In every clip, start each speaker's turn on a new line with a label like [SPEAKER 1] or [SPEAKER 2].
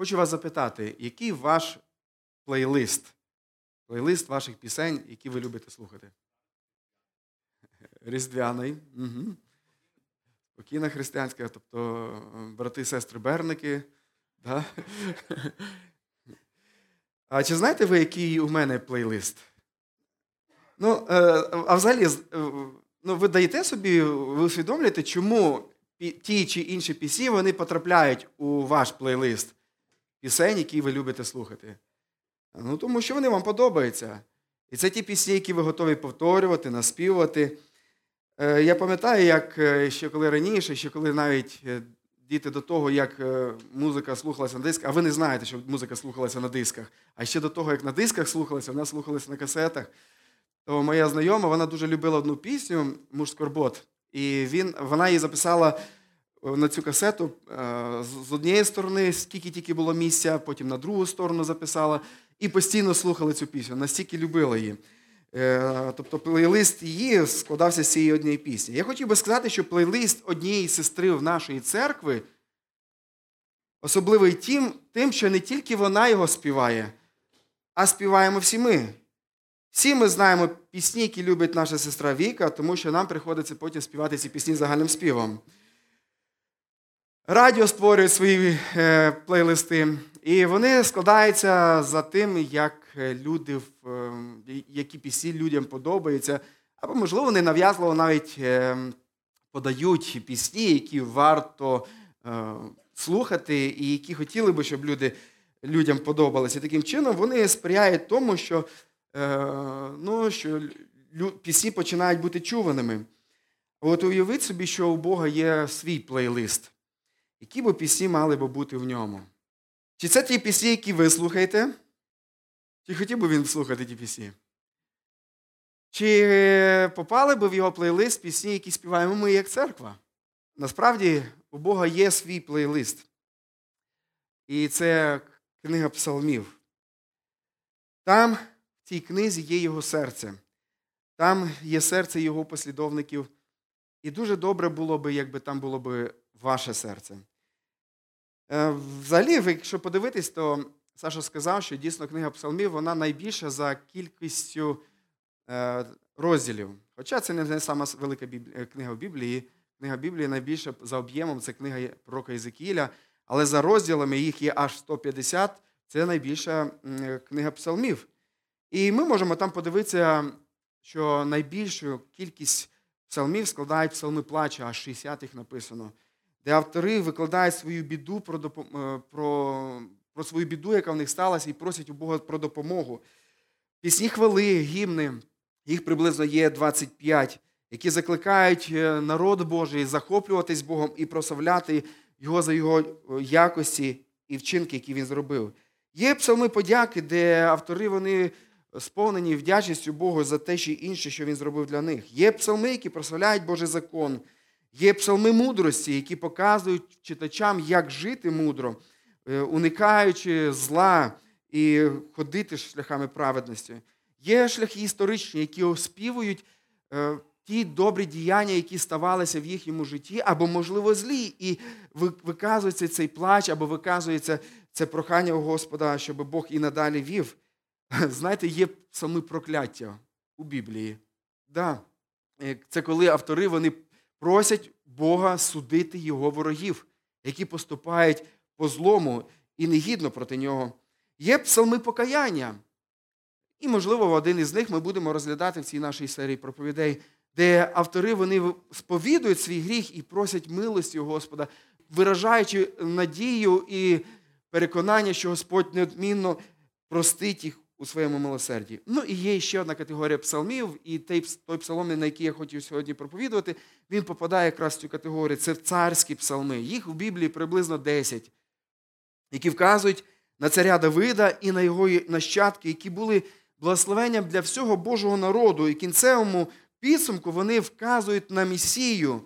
[SPEAKER 1] Хочу вас запитати, який ваш плейлист? Плейлист ваших пісень, які ви любите слухати? Різдвяний. Угу. Спокійна християнська, тобто брати сестри Берники. Да? А чи знаєте ви, який у мене плейлист? Ну, е, а взагалі, е, ну, ви даєте собі, ви усвідомлюєте, чому ті чи інші пісні вони потрапляють у ваш плейлист пісень, які ви любите слухати? Ну, Тому що вони вам подобаються. І це ті пісні, які ви готові повторювати, наспівувати. Е, я пам'ятаю, як ще коли раніше, ще коли навіть діти до того, як музика слухалася на дисках, а ви не знаєте, що музика слухалася на дисках. А ще до того, як на дисках слухалася, вона слухалася на касетах то моя знайома вона дуже любила одну пісню Муж Скорбот. І він, вона її записала е, на цю касету е, з однієї сторони, скільки тільки було місця, потім на другу сторону записала і постійно слухала цю пісню, настільки любила її. Е, тобто плейлист її складався з цієї однієї пісні. Я хотів би сказати, що плейлист однієї сестри в нашої церкви особливий тим, тим, що не тільки вона його співає, а співаємо всі ми. Всі ми знаємо пісні, які любить наша сестра Віка, тому що нам приходиться потім співати ці пісні загальним співом. Радіо створює свої е, плейлисти, і вони складаються за тим, як люди, е, які пісні людям подобаються, або, можливо, вони нав'язливо навіть е, подають пісні, які варто слухати, і які хотіли би, щоб люди, людям подобалися. Таким чином, вони сприяють тому, що Е, ну, що пісні починають бути чуваними. От уявіть собі, що у Бога є свій плейлист. Які б пісні мали б бути в ньому? Чи це ті пісні, які ви слухаєте? Чи хотів би він слухати ті пісні? Чи попали б в його плейлист пісні, які співаємо ми як церква? Насправді, у Бога є свій плейлист. І це книга псалмів. Там в цій книзі є його серце. Там є серце його послідовників. І дуже добре було би, якби там було би ваше серце. Е, взагалі, якщо подивитись, то Саша сказав, що дійсно книга Псалмів вона найбільша за кількістю е, розділів. Хоча це не сама велика е, книга в Біблії. Книга Біблії найбільша за об'ємом це книга пророка Єзекіля, але за розділами їх є аж 150, це найбільша книга псалмів. І ми можемо там подивитися, що найбільшу кількість псалмів складають псалми плача, аж 60 їх написано, де автори викладають свою біду про, е, про, про свою біду, яка в них сталася, і просять у Бога про допомогу. Пісні хвали, гімни, їх приблизно є 25, які закликають е, народ Божий захоплюватись Богом і прославляти Його за його е, якості і вчинки, які він зробив. Є псалми подяки, де автори вони сповнені вдячністю Богу за те, чи інше, що Він зробив для них. Є псалми, які прославляють Божий закон. Є псалми мудрості, які показують читачам, як жити мудро, е, уникаючи зла і ходити шляхами праведності. Є шляхи історичні, які оспівують е, ті добрі діяння, які ставалися в їхньому житті, або, можливо, злі, і виказується цей плач, або виказується це прохання у Господа, щоб Бог і надалі вів. Знаєте, є саме прокляття у Біблії. Да. Е, це коли автори вони просять Бога судити його ворогів, які поступають по злому і негідно проти нього. Є псалми покаяння. І, можливо, один із них ми будемо розглядати в цій нашій серії проповідей, де автори вони сповідують свій гріх і просять милості у Господа, виражаючи надію і переконання, що Господь неодмінно простить їх у своєму милосерді. Ну і є ще одна категорія псалмів, і той псалом, на який я хотів сьогодні проповідувати, він попадає якраз в цю категорію. Це царські псалми. Їх у Біблії приблизно 10, які вказують на царя Давида і на його нащадки, які були благословенням для всього Божого народу. І кінцевому підсумку вони вказують на Месію,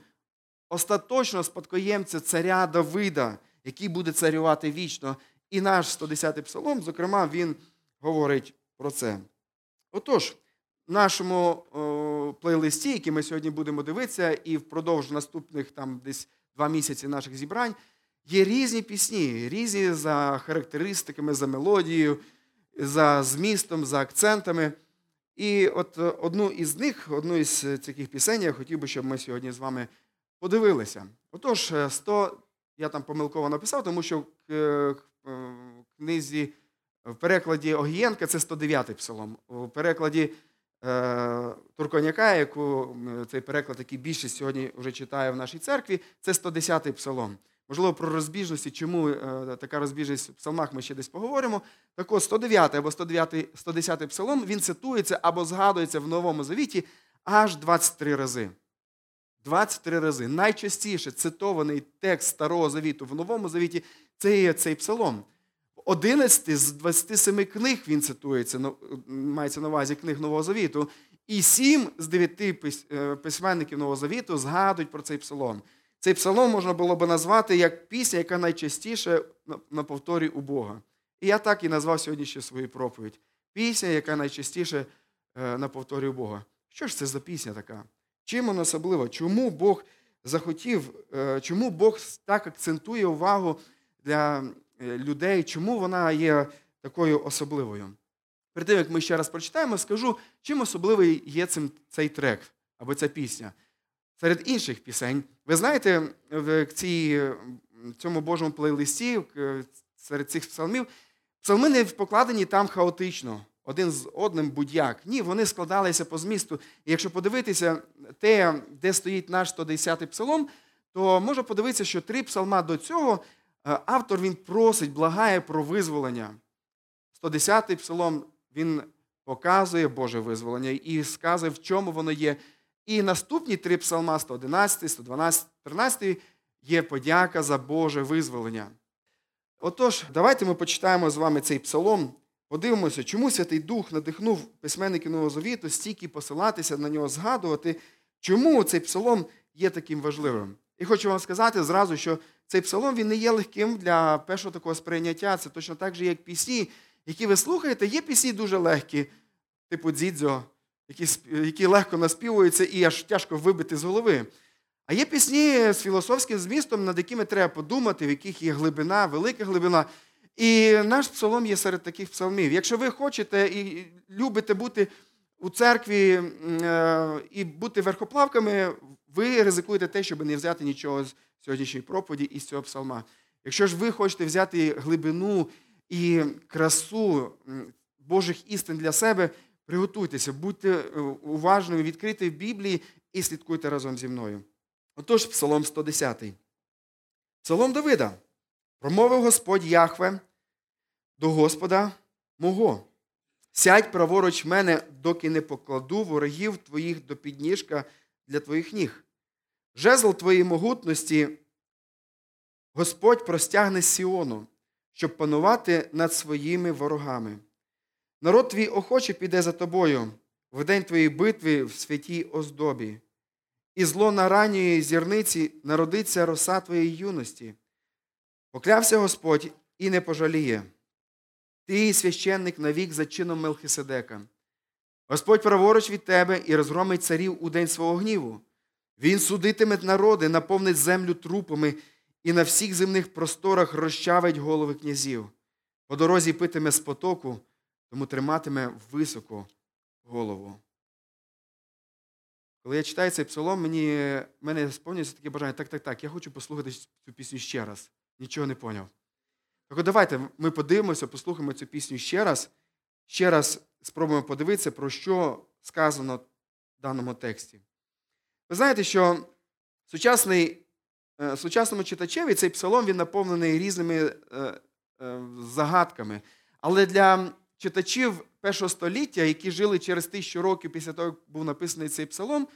[SPEAKER 1] остаточного спадкоємця царя Давида, який буде царювати вічно. І наш 110-й псалом, зокрема, він говорить про це. Отож, в нашому о, плейлисті, який ми сьогодні будемо дивитися, і впродовж наступних там десь два місяці наших зібрань, є різні пісні, різні за характеристиками, за мелодією, за змістом, за акцентами. І от одну із них, одну із таких пісень, я хотів би, щоб ми сьогодні з вами подивилися. Отож, 100, я там помилково написав, тому що в книзі в перекладі Огієнка це 109-й псалом. У перекладі е, Турконяка, яку цей переклад, який більшість сьогодні вже читає в нашій церкві, це 110-й псалом. Можливо, про розбіжності, чому е, така розбіжність в псалмах ми ще десь поговоримо. Так от 109 або 109, 110 псалом він цитується або згадується в Новому Завіті аж 23 рази. 23 рази. Найчастіше цитований текст Старого Завіту в Новому Завіті це є цей псалом. 11 з 27 книг він цитується, мається на увазі книг Нового Завіту, і 7 з 9 е, письменників Нового Завіту згадують про цей псалом. Цей псалом можна було би назвати як пісня, яка найчастіше на повторі у Бога. І я так і назвав сьогодні ще свою проповідь. Пісня, яка найчастіше е, на повторі у Бога. Що ж це за пісня така? Чим вона особлива? Чому Бог захотів, е, чому Бог так акцентує увагу для людей, чому вона є такою особливою. Перед тим, як ми ще раз прочитаємо, скажу, чим особливий є цим, цей трек або ця пісня. Серед інших пісень. Ви знаєте, в цій, цьому Божому плейлисті, серед цих псалмів, псалми не покладені там хаотично, один з одним будь-як. Ні, вони складалися по змісту. І якщо подивитися те, де стоїть наш 110-й псалом, то можна подивитися, що три псалма до цього Е, автор він просить, благає про визволення. 110-й псалом він показує Боже визволення і сказує, в чому воно є. І наступні три псалма 111, 112, 13 є подяка за Боже визволення. Отож, давайте ми почитаємо з вами цей псалом, подивимося, чому Святий Дух надихнув письменників Нового Завіту стільки посилатися на нього, згадувати, чому цей псалом є таким важливим. І хочу вам сказати зразу, що цей псалом він не є легким для першого такого сприйняття. Це точно так же, як пісні, які ви слухаєте, є пісні дуже легкі, типу дзідзьо, які які легко наспівуються і аж тяжко вибити з голови. А є пісні з філософським змістом, над якими треба подумати, в яких є глибина, велика глибина. І наш псалом є серед таких псалмів. Якщо ви хочете і любите бути у церкві е, і бути верхоплавками, ви ризикуєте те, щоб не взяти нічого з сьогоднішньої проповіді і з цього псалма. Якщо ж ви хочете взяти глибину і красу Божих істин для себе, приготуйтеся, будьте е, уважними, відкриті в Біблії і слідкуйте разом зі мною. Отож, Псалом 110. Псалом Давида. Промовив Господь Яхве до Господа мого. Сядь праворуч мене, доки не покладу ворогів твоїх до підніжка для твоїх ніг. Жезл твоєї могутності Господь простягне Сіону, щоб панувати над своїми ворогами. Народ твій охоче піде за тобою в день твоєї битви в святій оздобі, і зло на ранньої зірниці народиться роса твоєї юності. Поклявся Господь і не пожаліє. Ти священник навік за чином Мелхиседека. Господь праворуч від тебе і розгромить царів у день свого гніву. Він судитиме народи, наповнить землю трупами і на всіх земних просторах розчавить голови князів. По дорозі питиме з потоку, тому триматиме високо голову. Коли я читаю цей псалом, мені, мене сповнюється таке бажання, так, так, так, я хочу послухати цю пісню ще раз. Нічого не поняв. Так от давайте ми подивимося, послухаємо цю пісню ще раз, ще раз спробуємо подивитися, про що сказано в даному тексті. Ви знаєте, що сучасний, е, сучасному читачеві цей псалом він наповнений різними е, е, загадками. Але для читачів першого століття, які жили через тисячу років після того, як був написаний цей псалом,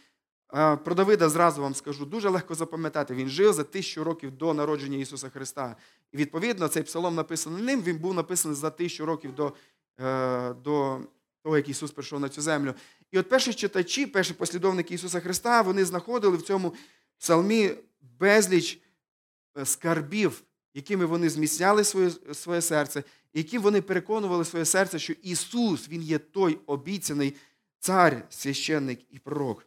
[SPEAKER 1] про Давида зразу вам скажу, дуже легко запам'ятати. Він жив за тисячу років до народження Ісуса Христа. І відповідно цей псалом написаний ним, він був написаний за тисячу років до, до того, як Ісус прийшов на цю землю. І от перші читачі, перші послідовники Ісуса Христа, вони знаходили в цьому псалмі безліч е, скарбів, якими вони зміцняли своє своє серце, яким вони переконували своє серце, що Ісус, Він є той обіцяний цар, священник і пророк.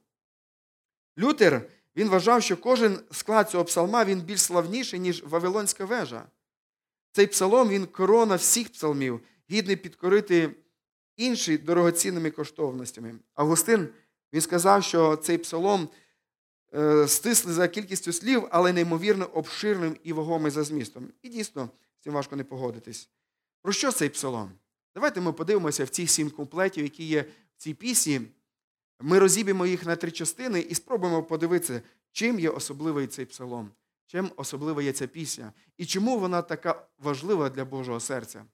[SPEAKER 1] Лютер він вважав, що кожен склад цього псалма він більш славніший, ніж Вавилонська вежа. Цей псалом він корона всіх псалмів, гідний підкорити інші дорогоцінними коштовностями. Августин він сказав, що цей псалом е, стисли за кількістю слів, але неймовірно обширним і вагомий за змістом. І дійсно, з цим важко не погодитись. Про що цей псалом? Давайте ми подивимося в ці сім комплектів, які є в цій пісні. Ми розіб'ємо їх на три частини і спробуємо подивитися, чим є особливий цей псалом, чим особлива є ця пісня, і чому вона така важлива для Божого серця.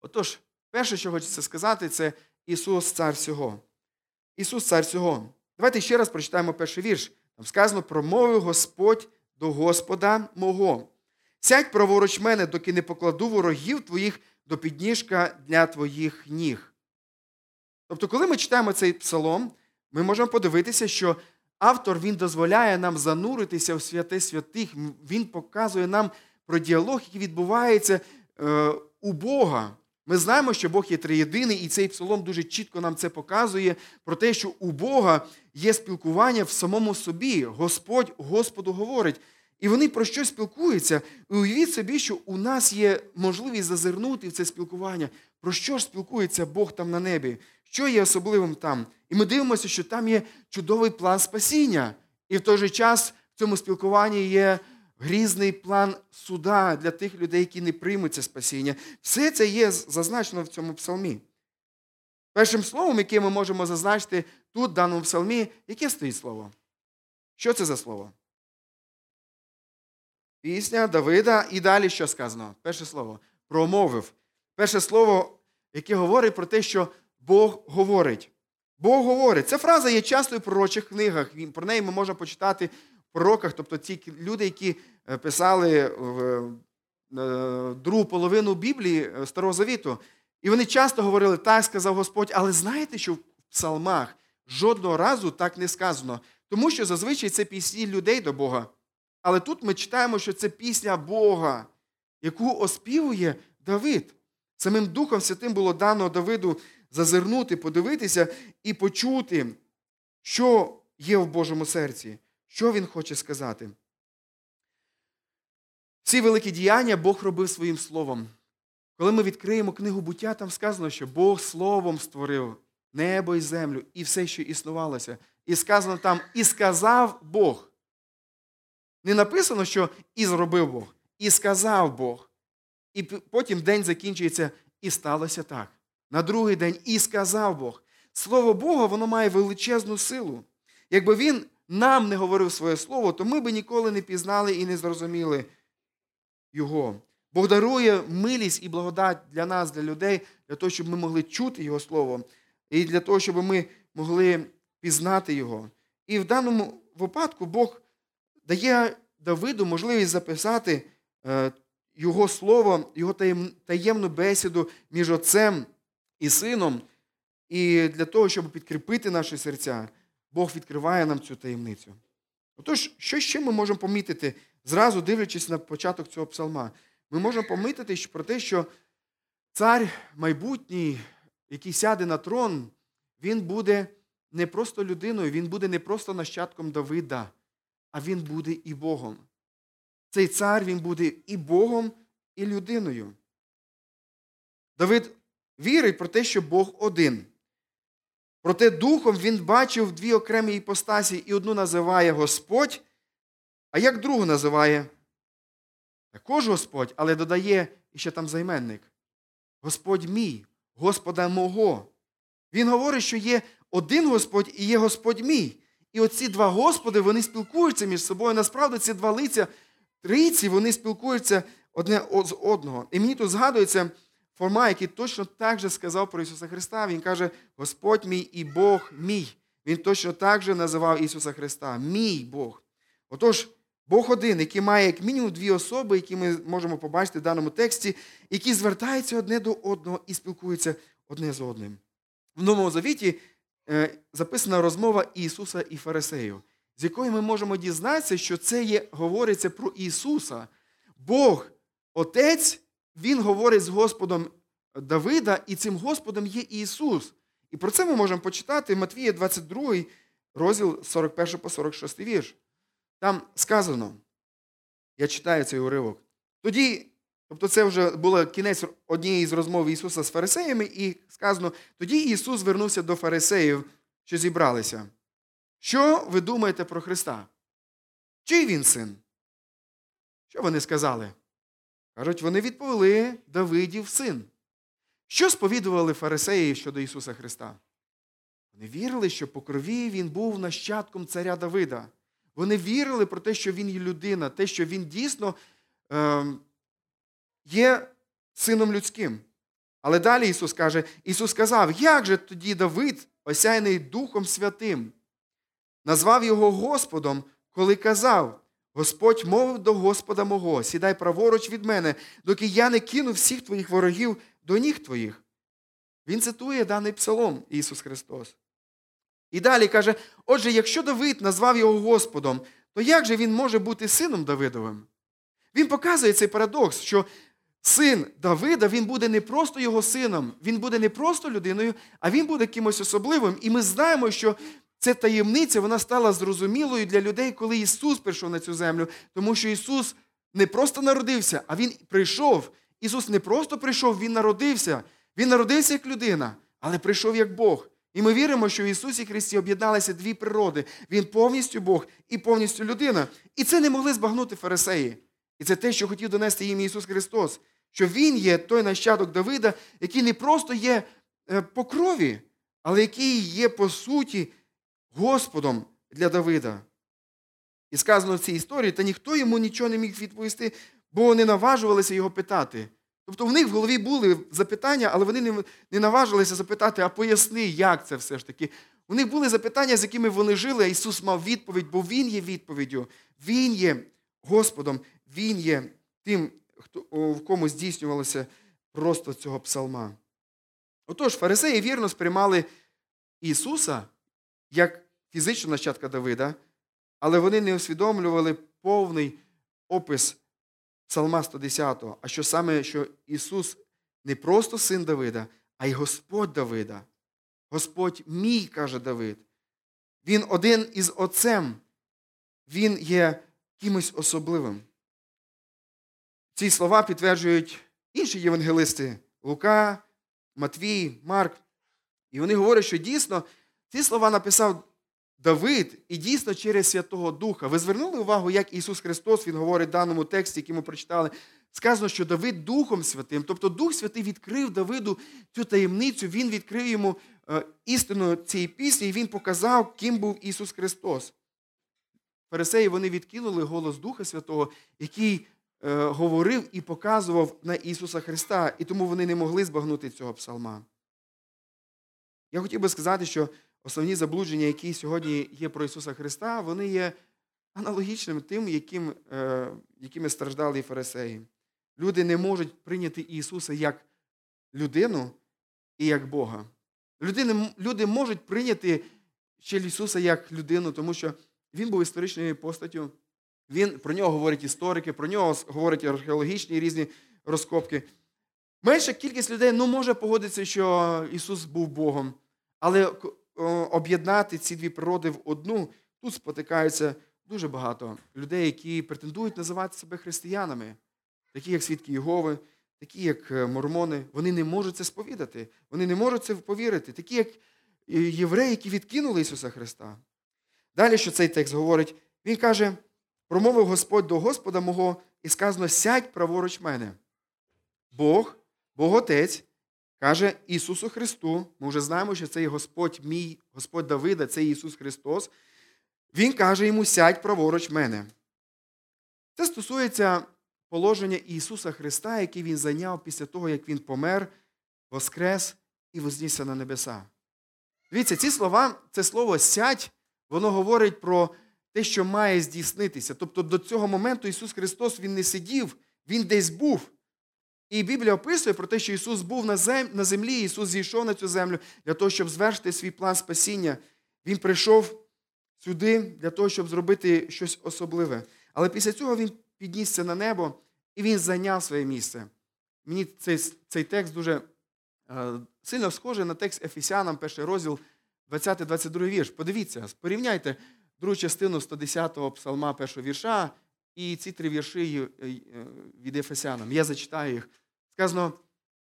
[SPEAKER 1] Отож, перше, що хочеться сказати, це Ісус Цар всього. Ісус Цар всього. Давайте ще раз прочитаємо перший вірш. Там сказано, промовив Господь до Господа мого. Сядь праворуч мене, доки не покладу ворогів твоїх до підніжка для твоїх ніг. Тобто, коли ми читаємо цей псалом, ми можемо подивитися, що автор він дозволяє нам зануритися в святе святих, він показує нам про діалог, який відбувається е, у Бога. Ми знаємо, що Бог є триєдиний, і цей псалом дуже чітко нам це показує про те, що у Бога є спілкування в самому собі. Господь Господу говорить. І вони про що спілкуються? І уявіть собі, що у нас є можливість зазирнути в це спілкування. Про що ж спілкується Бог там на небі? Що є особливим там? І ми дивимося, що там є чудовий план спасіння. І в той же час в цьому спілкуванні є грізний план суда для тих людей, які не приймуть це спасіння. Все це є зазначено в цьому псалмі. Першим словом, яке ми можемо зазначити тут, в даному псалмі, яке стоїть слово? Що це за слово? Пісня Давида і далі що сказано? Перше слово промовив. Перше слово, яке говорить про те, що Бог говорить. Бог говорить. Ця фраза є часто в пророчих книгах. Про неї ми можемо почитати пророках, тобто ті люди, які е, писали е, другу половину Біблії е, Старого Завіту. І вони часто говорили, так сказав Господь, але знаєте, що в псалмах жодного разу так не сказано, тому що зазвичай це пісні людей до Бога. Але тут ми читаємо, що це пісня Бога, яку оспівує Давид. Самим Духом Святим було дано Давиду зазирнути, подивитися і почути, що є в Божому серці, що він хоче сказати. Ці великі діяння Бог робив своїм словом. Коли ми відкриємо книгу буття, там сказано, що Бог словом створив небо і землю і все, що існувалося. І сказано там, і сказав Бог. Не написано, що і зробив Бог, і сказав Бог. І потім день закінчується, і сталося так. На другий день і сказав Бог. Слово Бога, воно має величезну силу. Якби він нам не говорив своє слово, то ми би ніколи не пізнали і не зрозуміли Його. Бог дарує милість і благодать для нас, для людей, для того, щоб ми могли чути Його Слово, і для того, щоб ми могли пізнати Його. І в даному випадку Бог дає Давиду можливість записати е, його слово, його таємну бесіду між отцем і сином. І для того, щоб підкріпити наші серця, Бог відкриває нам цю таємницю. Отож, що ще ми можемо помітити, зразу дивлячись на початок цього псалма? Ми можемо помітити про те, що цар майбутній, який сяде на трон, він буде не просто людиною, він буде не просто нащадком Давида а він буде і Богом. Цей цар він буде і Богом, і людиною. Давид вірить про те, що Бог один. Проте духом він бачив дві окремі іпостасі, і одну називає Господь, а як другу називає також Господь, але додає іще там займенник. Господь мій, Господа мого. Він говорить, що є один Господь і є Господь мій. І оці два Господи, вони спілкуються між собою. Насправді ці два лиця трійці, вони спілкуються одне з одного. І мені тут згадується форма, який точно так же сказав про Ісуса Христа. Він каже, Господь мій і Бог мій. Він точно так же називав Ісуса Христа, мій Бог. Отож, Бог один, який має як мінімум дві особи, які ми можемо побачити в даному тексті, які звертаються одне до одного і спілкуються одне з одним. В Новому Завіті Е, записана розмова Ісуса і Фарисеїв, з якої ми можемо дізнатися, що це є, говориться про Ісуса. Бог, Отець, Він говорить з Господом Давида, і цим Господом є Ісус. І про це ми можемо почитати Матвія 22, розділ 41 по 46 вірш. Там сказано, я читаю цей уривок. Тоді, тобто це вже був кінець однієї з розмов Ісуса з фарисеями, і сказано, тоді Ісус звернувся до фарисеїв, що зібралися. Що ви думаєте про Христа? Чий він син? Що вони сказали? Кажуть, вони відповіли Давидів син. Що сповідували фарисеї щодо Ісуса Христа? Вони вірили, що по крові Він був нащадком царя Давида. Вони вірили про те, що він є людина, те, що він дійсно е, є сином людським. Але далі Ісус каже: Ісус сказав, як же тоді Давид, осяяний Духом Святим, назвав його Господом, коли казав: Господь мовив до Господа мого, сідай праворуч від мене, доки я не кину всіх твоїх ворогів до ніг твоїх. Він цитує даний псалом Ісус Христос. І далі каже: Отже, якщо Давид назвав його Господом, то як же він може бути сином Давидовим? Він показує цей парадокс, що син Давида він буде не просто його сином, він буде не просто людиною, а він буде кимось особливим. І ми знаємо, що ця таємниця вона стала зрозумілою для людей, коли Ісус прийшов на цю землю, тому що Ісус не просто народився, а Він прийшов. Ісус не просто прийшов, Він народився. Він народився як людина, але прийшов як Бог. І ми віримо, що в Ісусі Христі об'єдналися дві природи. Він повністю Бог і повністю людина. І це не могли збагнути фарисеї. І це те, що хотів донести їм Ісус Христос, що Він є той нащадок Давида, який не просто є е, по крові, але який є по суті Господом для Давида. І сказано в цій історії, та ніхто йому нічого не міг відповісти, бо не наважувалися його питати. Тобто в них в голові були запитання, але вони не наважилися запитати, а поясни, як це все ж таки. У них були запитання, з якими вони жили, а Ісус мав відповідь, бо Він є відповіддю. Він є Господом, Він є тим, в кому здійснювалося просто цього псалма. Отож, фарисеї вірно сприймали Ісуса як фізичну нащадка Давида, але вони не усвідомлювали повний опис Псалма 110, а що саме, що Ісус не просто син Давида, а й Господь Давида. Господь мій, каже Давид. Він один із Отцем. Він є кимось особливим. Ці слова підтверджують інші євангелисти Лука, Матвій, Марк. І вони говорять, що дійсно ці слова написав Давид і дійсно через Святого Духа. Ви звернули увагу, як Ісус Христос Він говорить в даному тексті, який ми прочитали. Сказано, що Давид Духом Святим, тобто Дух Святий відкрив Давиду цю таємницю, Він відкрив йому е, істину цієї пісні, і Він показав, ким був Ісус Христос. Фарисеї вони відкинули голос Духа Святого, який е, говорив і показував на Ісуса Христа, і тому вони не могли збагнути цього псалма. Я хотів би сказати, що основні заблудження, які сьогодні є про Ісуса Христа, вони є аналогічними тим, яким, е, якими страждали і фарисеї. Люди не можуть прийняти Ісуса як людину і як Бога. Люди, люди можуть прийняти ще Ісуса як людину, тому що Він був історичною постаттю. Він, Про нього говорять історики, про нього говорять археологічні різні розкопки. Менша кількість людей ну, може погодитися, що Ісус був Богом. Але об'єднати ці дві природи в одну, тут спотикаються дуже багато людей, які претендують називати себе християнами, такі як свідки Єгови, такі як е, мормони. Вони не можуть це сповідати, вони не можуть це повірити, такі як євреї, які відкинули Ісуса Христа. Далі, що цей текст говорить, Він каже: промовив Господь до Господа мого, і сказано: сядь праворуч мене. Бог, Бог Отець, Каже Ісусу Христу, ми вже знаємо, що це Господь мій, Господь Давида, це Ісус Христос. Він каже йому, сядь праворуч мене. Це стосується положення Ісуса Христа, яке Він зайняв після того, як Він помер, воскрес і вознісся на небеса. Дивіться, ці слова, це слово сядь, воно говорить про те, що має здійснитися. Тобто до цього моменту Ісус Христос Він не сидів, Він десь був. І Біблія описує про те, що Ісус був на землі, Ісус зійшов на цю землю для того, щоб звершити свій план спасіння. Він прийшов сюди для того, щоб зробити щось особливе. Але після цього Він піднісся на небо і Він зайняв своє місце. Мені цей цей текст дуже е, сильно схожий на текст Ефесянам, перший розділ, 20-22 вірш. Подивіться, порівняйте другу частину 110-го псалма першого вірша і ці три вірші е, від Ефесянам. Я зачитаю їх. Сказано,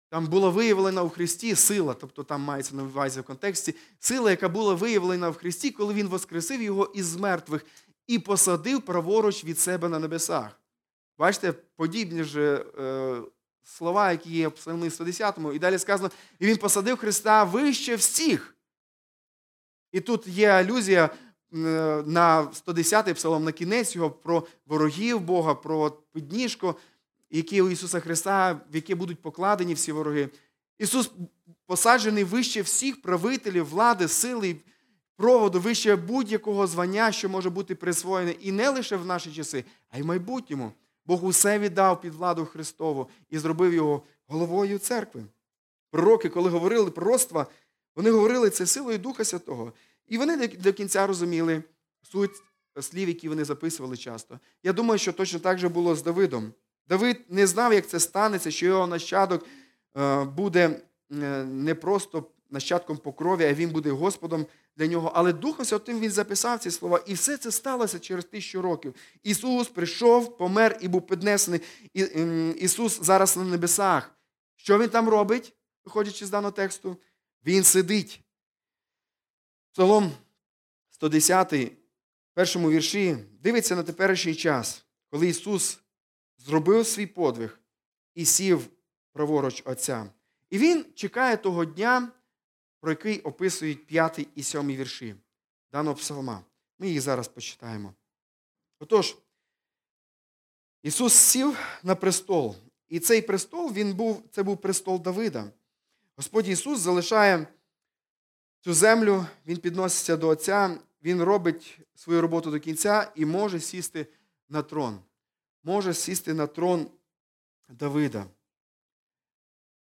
[SPEAKER 1] там була виявлена у Христі сила, тобто там мається на увазі в контексті, сила, яка була виявлена в Христі, коли Він воскресив його із мертвих і посадив праворуч від себе на небесах. Бачите, подібні ж е, слова, які є в Псалмі 110, і далі сказано, і він посадив Христа вище всіх. І тут є алюзія е, на 110-й псалом, на кінець його про ворогів Бога, про підніжку, які у Ісуса Христа, в яке будуть покладені всі вороги. Ісус посаджений вище всіх правителів, влади, сили, проводу, вище будь-якого звання, що може бути присвоєне, і не лише в наші часи, а й в майбутньому. Бог усе віддав під владу Христову і зробив його головою церкви. Пророки, коли говорили пророцтва, вони говорили це силою Духа Святого. І вони до кінця розуміли суть слів, які вони записували часто. Я думаю, що точно так же було з Давидом. Давид не знав, як це станеться, що його нащадок е, буде е, не просто нащадком по крові, а він буде Господом для нього. Але Духом Святим він записав ці слова. І все це сталося через тисячу років. Ісус прийшов, помер і був піднесений. Ісус зараз на небесах. Що Він там робить, виходячи з даного тексту? Він сидить. Псалом 110, першому вірші, дивиться на теперішній час, коли Ісус зробив свій подвиг і сів праворуч Отця. І Він чекає того дня, про який описують п'ятий і сьомий вірші даного псалма. Ми їх зараз почитаємо. Отож, Ісус сів на престол. І цей престол він був, це був престол Давида. Господь Ісус залишає цю землю, Він підноситься до Отця, Він робить свою роботу до кінця і може сісти на трон. Може сісти на трон Давида.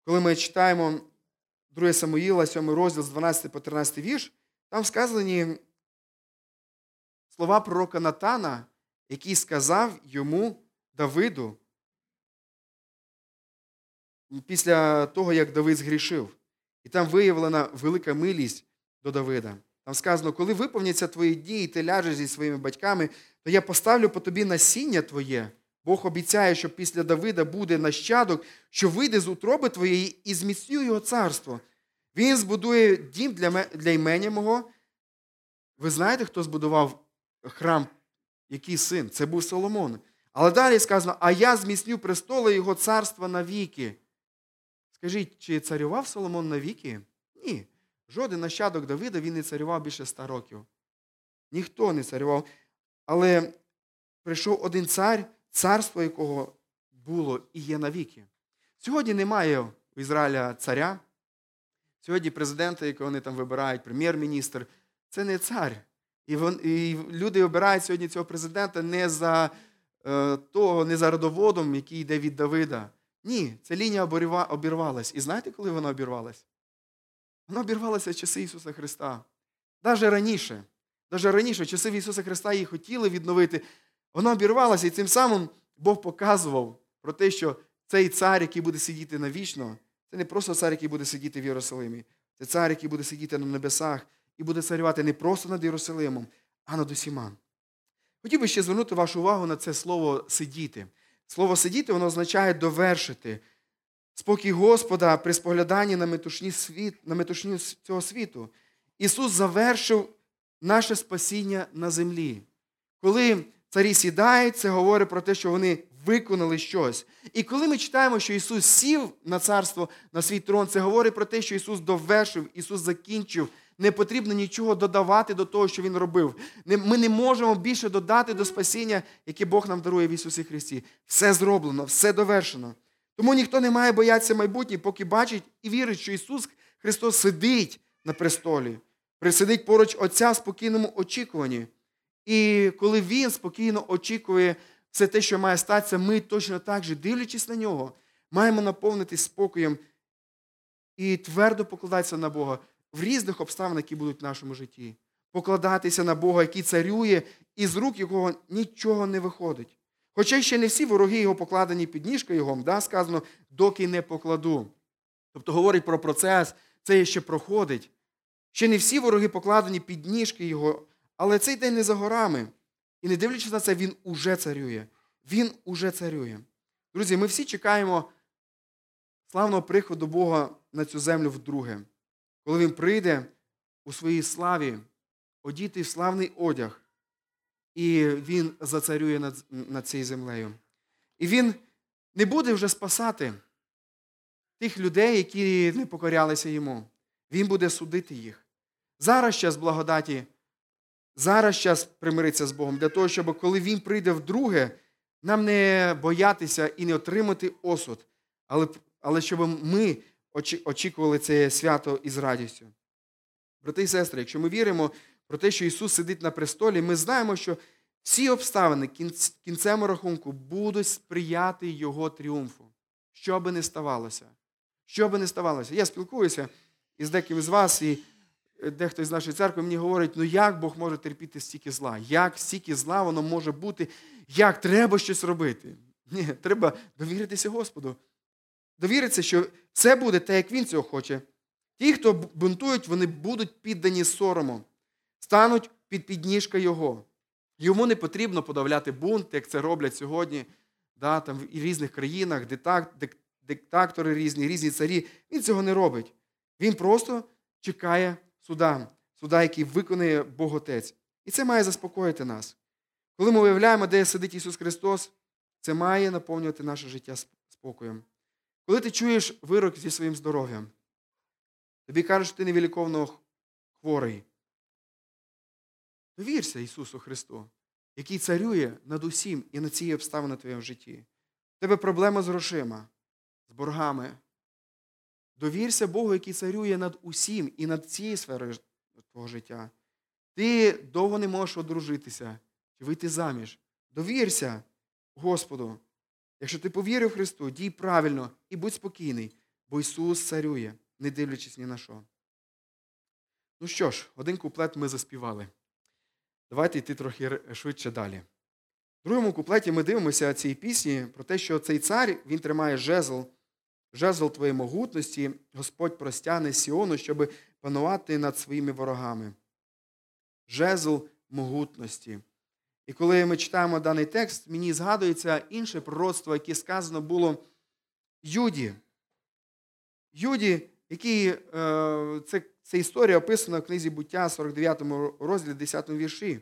[SPEAKER 1] Коли ми читаємо 2 Самуїла, 7 розділ з 12 по 13 вірш, там сказані слова пророка Натана, який сказав йому Давиду після того, як Давид згрішив. І там виявлена велика милість до Давида. Там сказано, коли виповняться твої дії, і ти ляжеш зі своїми батьками, то я поставлю по тобі насіння твоє. Бог обіцяє, що після Давида буде нащадок, що вийде з утроби твоєї і зміцню його царство. Він збудує дім для для імення мого. Ви знаєте, хто збудував храм, який син? Це був Соломон. Але далі сказано, а я зміцню престоли його царства навіки. Скажіть, чи царював Соломон навіки? Ні. Жоден нащадок Давида він не царював більше ста років. Ніхто не царював. Але прийшов один цар, царство якого було і є навіки. Сьогодні немає у Ізраїля царя. Сьогодні президенти, якого вони там вибирають, прем'єр-міністр, це не цар. І, вон, і люди обирають сьогодні цього президента не за е, того, не за родоводом, який йде від Давида. Ні, ця лінія обірвалась. І знаєте, коли вона обірвалась? Вона обірвалася в часи Ісуса Христа. Навіть раніше. Навіть раніше, часи Ісуса Христа її хотіли відновити. Вона обірвалася, і цим самим Бог показував про те, що цей цар, який буде сидіти навічно, це не просто цар, який буде сидіти в Єрусалимі. Це цар, який буде сидіти на небесах і буде царювати не просто над Єрусалимом, а над усіма. Хотів би ще звернути вашу увагу на це слово сидіти. Слово сидіти воно означає довершити. Спокій Господа при спогляданні на метушні, світ, на метушні цього світу. Ісус завершив наше спасіння на землі. Коли царі сідають, це говорить про те, що вони виконали щось. І коли ми читаємо, що Ісус сів на царство, на свій трон, це говорить про те, що Ісус довершив, Ісус закінчив. Не потрібно нічого додавати до того, що Він робив. Ми не можемо більше додати до спасіння, яке Бог нам дарує в Ісусі Христі. Все зроблено, все довершено. Тому ніхто не має боятися майбутнє, поки бачить і вірить, що Ісус Христос сидить на престолі, присидить поруч Отця в спокійному очікуванні. І коли Він спокійно очікує все те, що має статися, ми точно так же, дивлячись на нього, маємо наповнитись спокоєм і твердо покладатися на Бога в різних обставинах, які будуть в нашому житті. Покладатися на Бога, який царює, і з рук якого нічого не виходить. Хоча ще не всі вороги його покладені під ніжкою його, да, сказано, доки не покладу. Тобто говорить про процес, це ще проходить. Ще не всі вороги покладені під ніжки його, але цей день не за горами. І не дивлячись на це, він уже царює. Він уже царює. Друзі, ми всі чекаємо славного приходу Бога на цю землю вдруге, коли Він прийде у своїй славі, одітий в славний одяг, і Він зацарює над, над цією землею. І Він не буде вже спасати тих людей, які не покорялися йому. Він буде судити їх. Зараз час благодаті, зараз час примиритися з Богом, для того, щоб коли Він прийде вдруге, нам не боятися і не отримати осуд, але але щоб ми очікували це свято із радістю. Брати і сестри, якщо ми віримо про те, що Ісус сидить на престолі, ми знаємо, що всі обставини кінцем рахунку будуть сприяти Його тріумфу. Що би не ставалося. Що би не ставалося. Я спілкуюся із деким з вас, і дехто з нашої церкви мені говорить, ну як Бог може терпіти стільки зла? Як стільки зла воно може бути? Як треба щось робити? Ні, треба довіритися Господу. Довіритися, що все буде те, як він цього хоче. Ті, хто бунтують, вони будуть піддані сорому, стануть під підніжка Його. Йому не потрібно подавляти бунт, як це роблять сьогодні, да, там, в різних країнах, диктатори різні, різні царі. Він цього не робить. Він просто чекає суда, суда, який виконує Бог Отець. І це має заспокоїти нас. Коли ми уявляємо, де сидить Ісус Христос, це має наповнювати наше життя спокоєм. Коли ти чуєш вирок зі своїм здоров'ям, тобі кажуть, що ти невіліковно хворий. Довірся Ісусу Христу, який царює над усім і над цією обставиною в твоєму житті. У тебе проблема з грошима, з боргами. Довірся Богу, який царює над усім і над цією сферою твого життя. Ти довго не можеш одружитися чи вийти заміж. Довірся Господу. Якщо ти повірив Христу, дій правильно і будь спокійний, бо Ісус царює, не дивлячись ні на що. Ну що ж, один куплет ми заспівали. Давайте йти трохи швидше далі. В другому куплеті ми дивимося цієї пісні про те, що цей цар він тримає жезл, жезл твоєї могутності, Господь простяне Сіону, щоб панувати над своїми ворогами. Жезл могутності. І коли ми читаємо даний текст, мені згадується інше пророцтво, яке сказано було Юді. Юді, який, е, це, це історія описана в книзі буття 49 розділі, 10 вірші.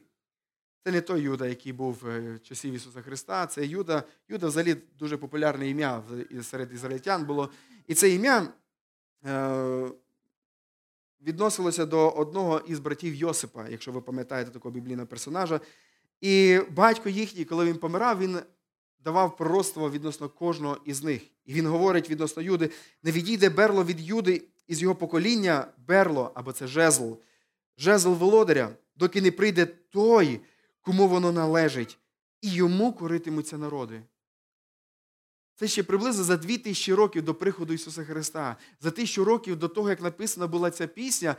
[SPEAKER 1] Це не той Юда, який був в часів Ісуса Христа, це Юда. Юда взагалі дуже популярне ім'я серед ізраїльтян було. І це ім'я е, відносилося до одного із братів Йосипа, якщо ви пам'ятаєте такого біблійного персонажа. І батько їхній, коли він помирав, він давав пророцтво відносно кожного із них. І він говорить відносно Юди: не відійде берло від Юди із його покоління берло, або це жезл, жезл володаря, доки не прийде той, кому воно належить, і йому коритимуться народи. Це ще приблизно за дві тисячі років до приходу Ісуса Христа. За тисячу років до того, як написана була ця пісня,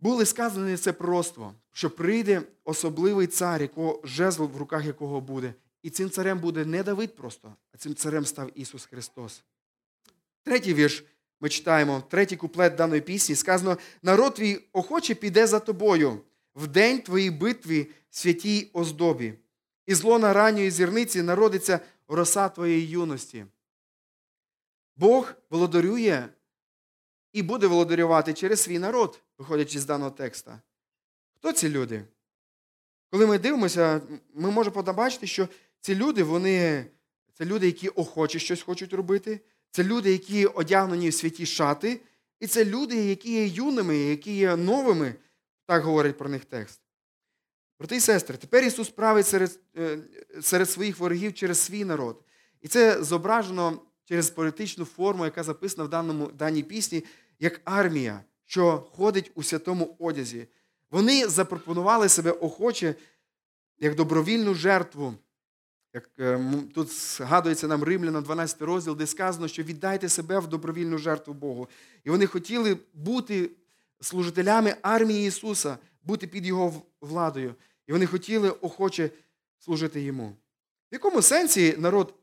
[SPEAKER 1] були сказані це пророцтво, що прийде особливий цар, якого жезл в руках якого буде. І цим царем буде не Давид просто, а цим царем став Ісус Христос. Третій вірш ми читаємо, третій куплет даної пісні сказано: народ твій охоче піде за тобою в день твоїй битві святій оздобі, і зло на ранньої зірниці народиться роса твоєї юності. Бог володарює і буде володарювати через свій народ, виходячи з даного текста. Хто ці люди? Коли ми дивимося, ми можемо побачити, що ці люди, вони, це люди, які охоче щось хочуть робити, це люди, які одягнені в святі шати, і це люди, які є юними, які є новими, так говорить про них текст. Брати і сестри, тепер Ісус править серед е, серед своїх ворогів через свій народ. І це зображено через політичну форму, яка записана в даному, даній пісні, як армія, що ходить у святому одязі. Вони запропонували себе охоче як добровільну жертву. Як е, Тут згадується нам Римляна, 12 розділ, де сказано, що віддайте себе в добровільну жертву Богу. І вони хотіли бути служителями армії Ісуса, бути під Його владою. І вони хотіли охоче служити Йому. В якому сенсі народ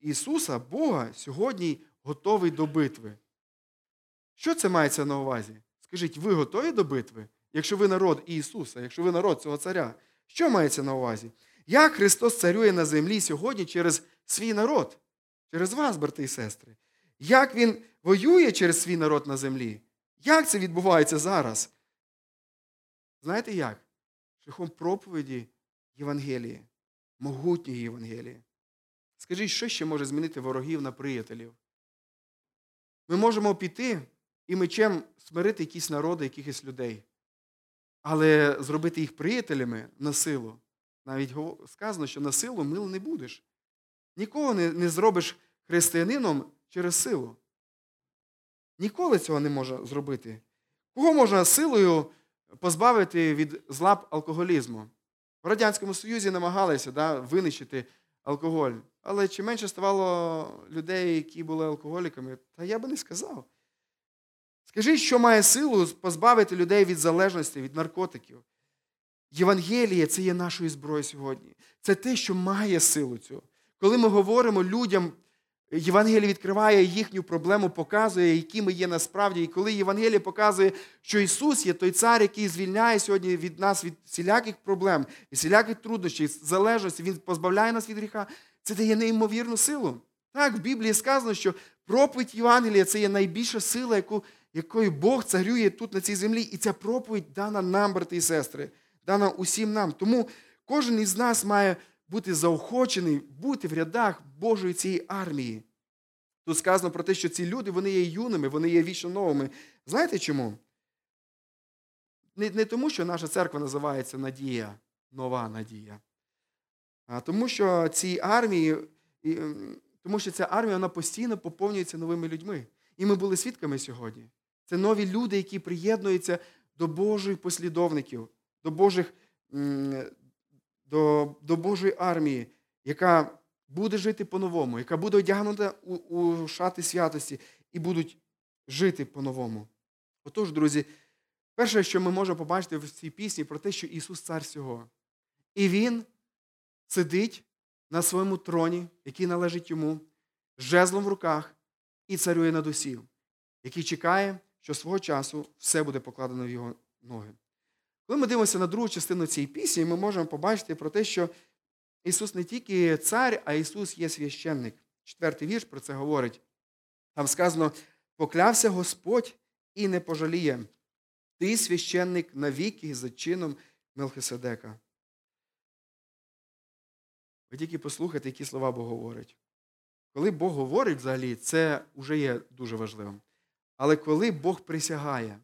[SPEAKER 1] Ісуса, Бога, сьогодні готовий до битви? Що це мається на увазі? Скажіть, ви готові до битви? Якщо ви народ Ісуса, якщо ви народ цього царя, що мається на увазі? Як Христос царює на землі сьогодні через свій народ, через вас, брати і сестри? Як Він воює через свій народ на землі? Як це відбувається зараз? Знаєте як? Шляхом проповіді Євангелії, могутньої Євангелії. Скажіть, що ще може змінити ворогів на приятелів? Ми можемо піти і мечем смирити якісь народи, якихось людей, але зробити їх приятелями на силу. Навіть сказано, що на силу мил не будеш. Нікого не, зробиш християнином через силу. Ніколи цього не можна зробити. Кого можна силою позбавити від злаб алкоголізму? В Радянському Союзі намагалися да, винищити алкоголь. Але чи менше ставало людей, які були алкоголіками, та я би не сказав. Скажіть, що має силу позбавити людей від залежності, від наркотиків? Євангеліє це є нашою зброєю сьогодні. Це те, що має силу цю. Коли ми говоримо людям, Євангеліє відкриває їхню проблему, показує, які ми є насправді. І коли Євангеліє показує, що Ісус є той цар, який звільняє сьогодні від нас від всіляких проблем, від всіляких труднощів, залежності, Він позбавляє нас від гріха, це дає неймовірну силу. Так, в Біблії сказано, що проповідь Євангелія це є найбільша сила, яку, якою Бог царює тут на цій землі. І ця проповідь дана нам, брати і сестри, дана усім нам. Тому кожен із нас має бути заохочений, бути в рядах Божої цієї армії. Тут сказано про те, що ці люди вони є юними, вони є вічно новими. Знаєте чому? Не, не тому, що наша церква називається Надія, нова надія. А тому, що цій армії, тому що ця армія вона постійно поповнюється новими людьми. І ми були свідками сьогодні. Це нові люди, які приєднуються до Божих послідовників, до Божих до до Божої армії, яка буде жити по-новому, яка буде одягнута у, у шати святості і будуть жити по-новому. Отож, друзі, перше, що ми можемо побачити в цій пісні, про те, що Ісус цар всього. І Він сидить на своєму троні, який належить йому, з жезлом в руках і царює над усім, який чекає, що свого часу все буде покладено в його ноги. Коли ми дивимося на другу частину цієї пісні, ми можемо побачити про те, що Ісус не тільки цар, а Ісус є священник. Четвертий вірш про це говорить. Там сказано: поклявся Господь і не пожаліє. Ти священник навіки за чином Мелхиседека. Ви тільки послухайте, які слова Бог говорить. Коли Бог говорить взагалі, це вже є дуже важливим. Але коли Бог присягає,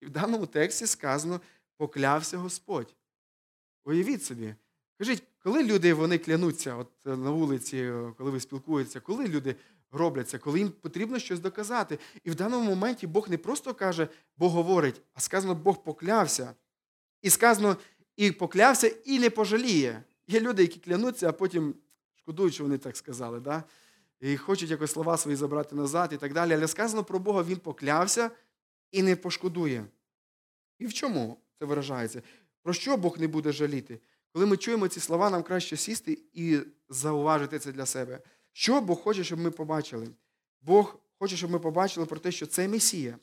[SPEAKER 1] і в даному тексті сказано, поклявся Господь. Уявіть собі. Кажіть, коли люди вони клянуться от е, на вулиці, е, коли ви спілкуєтеся, коли люди робляться, коли їм потрібно щось доказати. І в даному моменті Бог не просто каже, Бог говорить, а сказано, Бог поклявся. І сказано, і поклявся, і не пожаліє. Є люди, які клянуться, а потім шкодують, що вони так сказали. Да? І хочуть якось слова свої забрати назад і так далі. Але сказано про Бога, Він поклявся і не пошкодує. І в чому це виражається? Про що Бог не буде жаліти? Коли ми чуємо ці слова, нам краще сісти і зауважити це для себе. Що Бог хоче, щоб ми побачили? Бог хоче, щоб ми побачили про те, що цей Месія,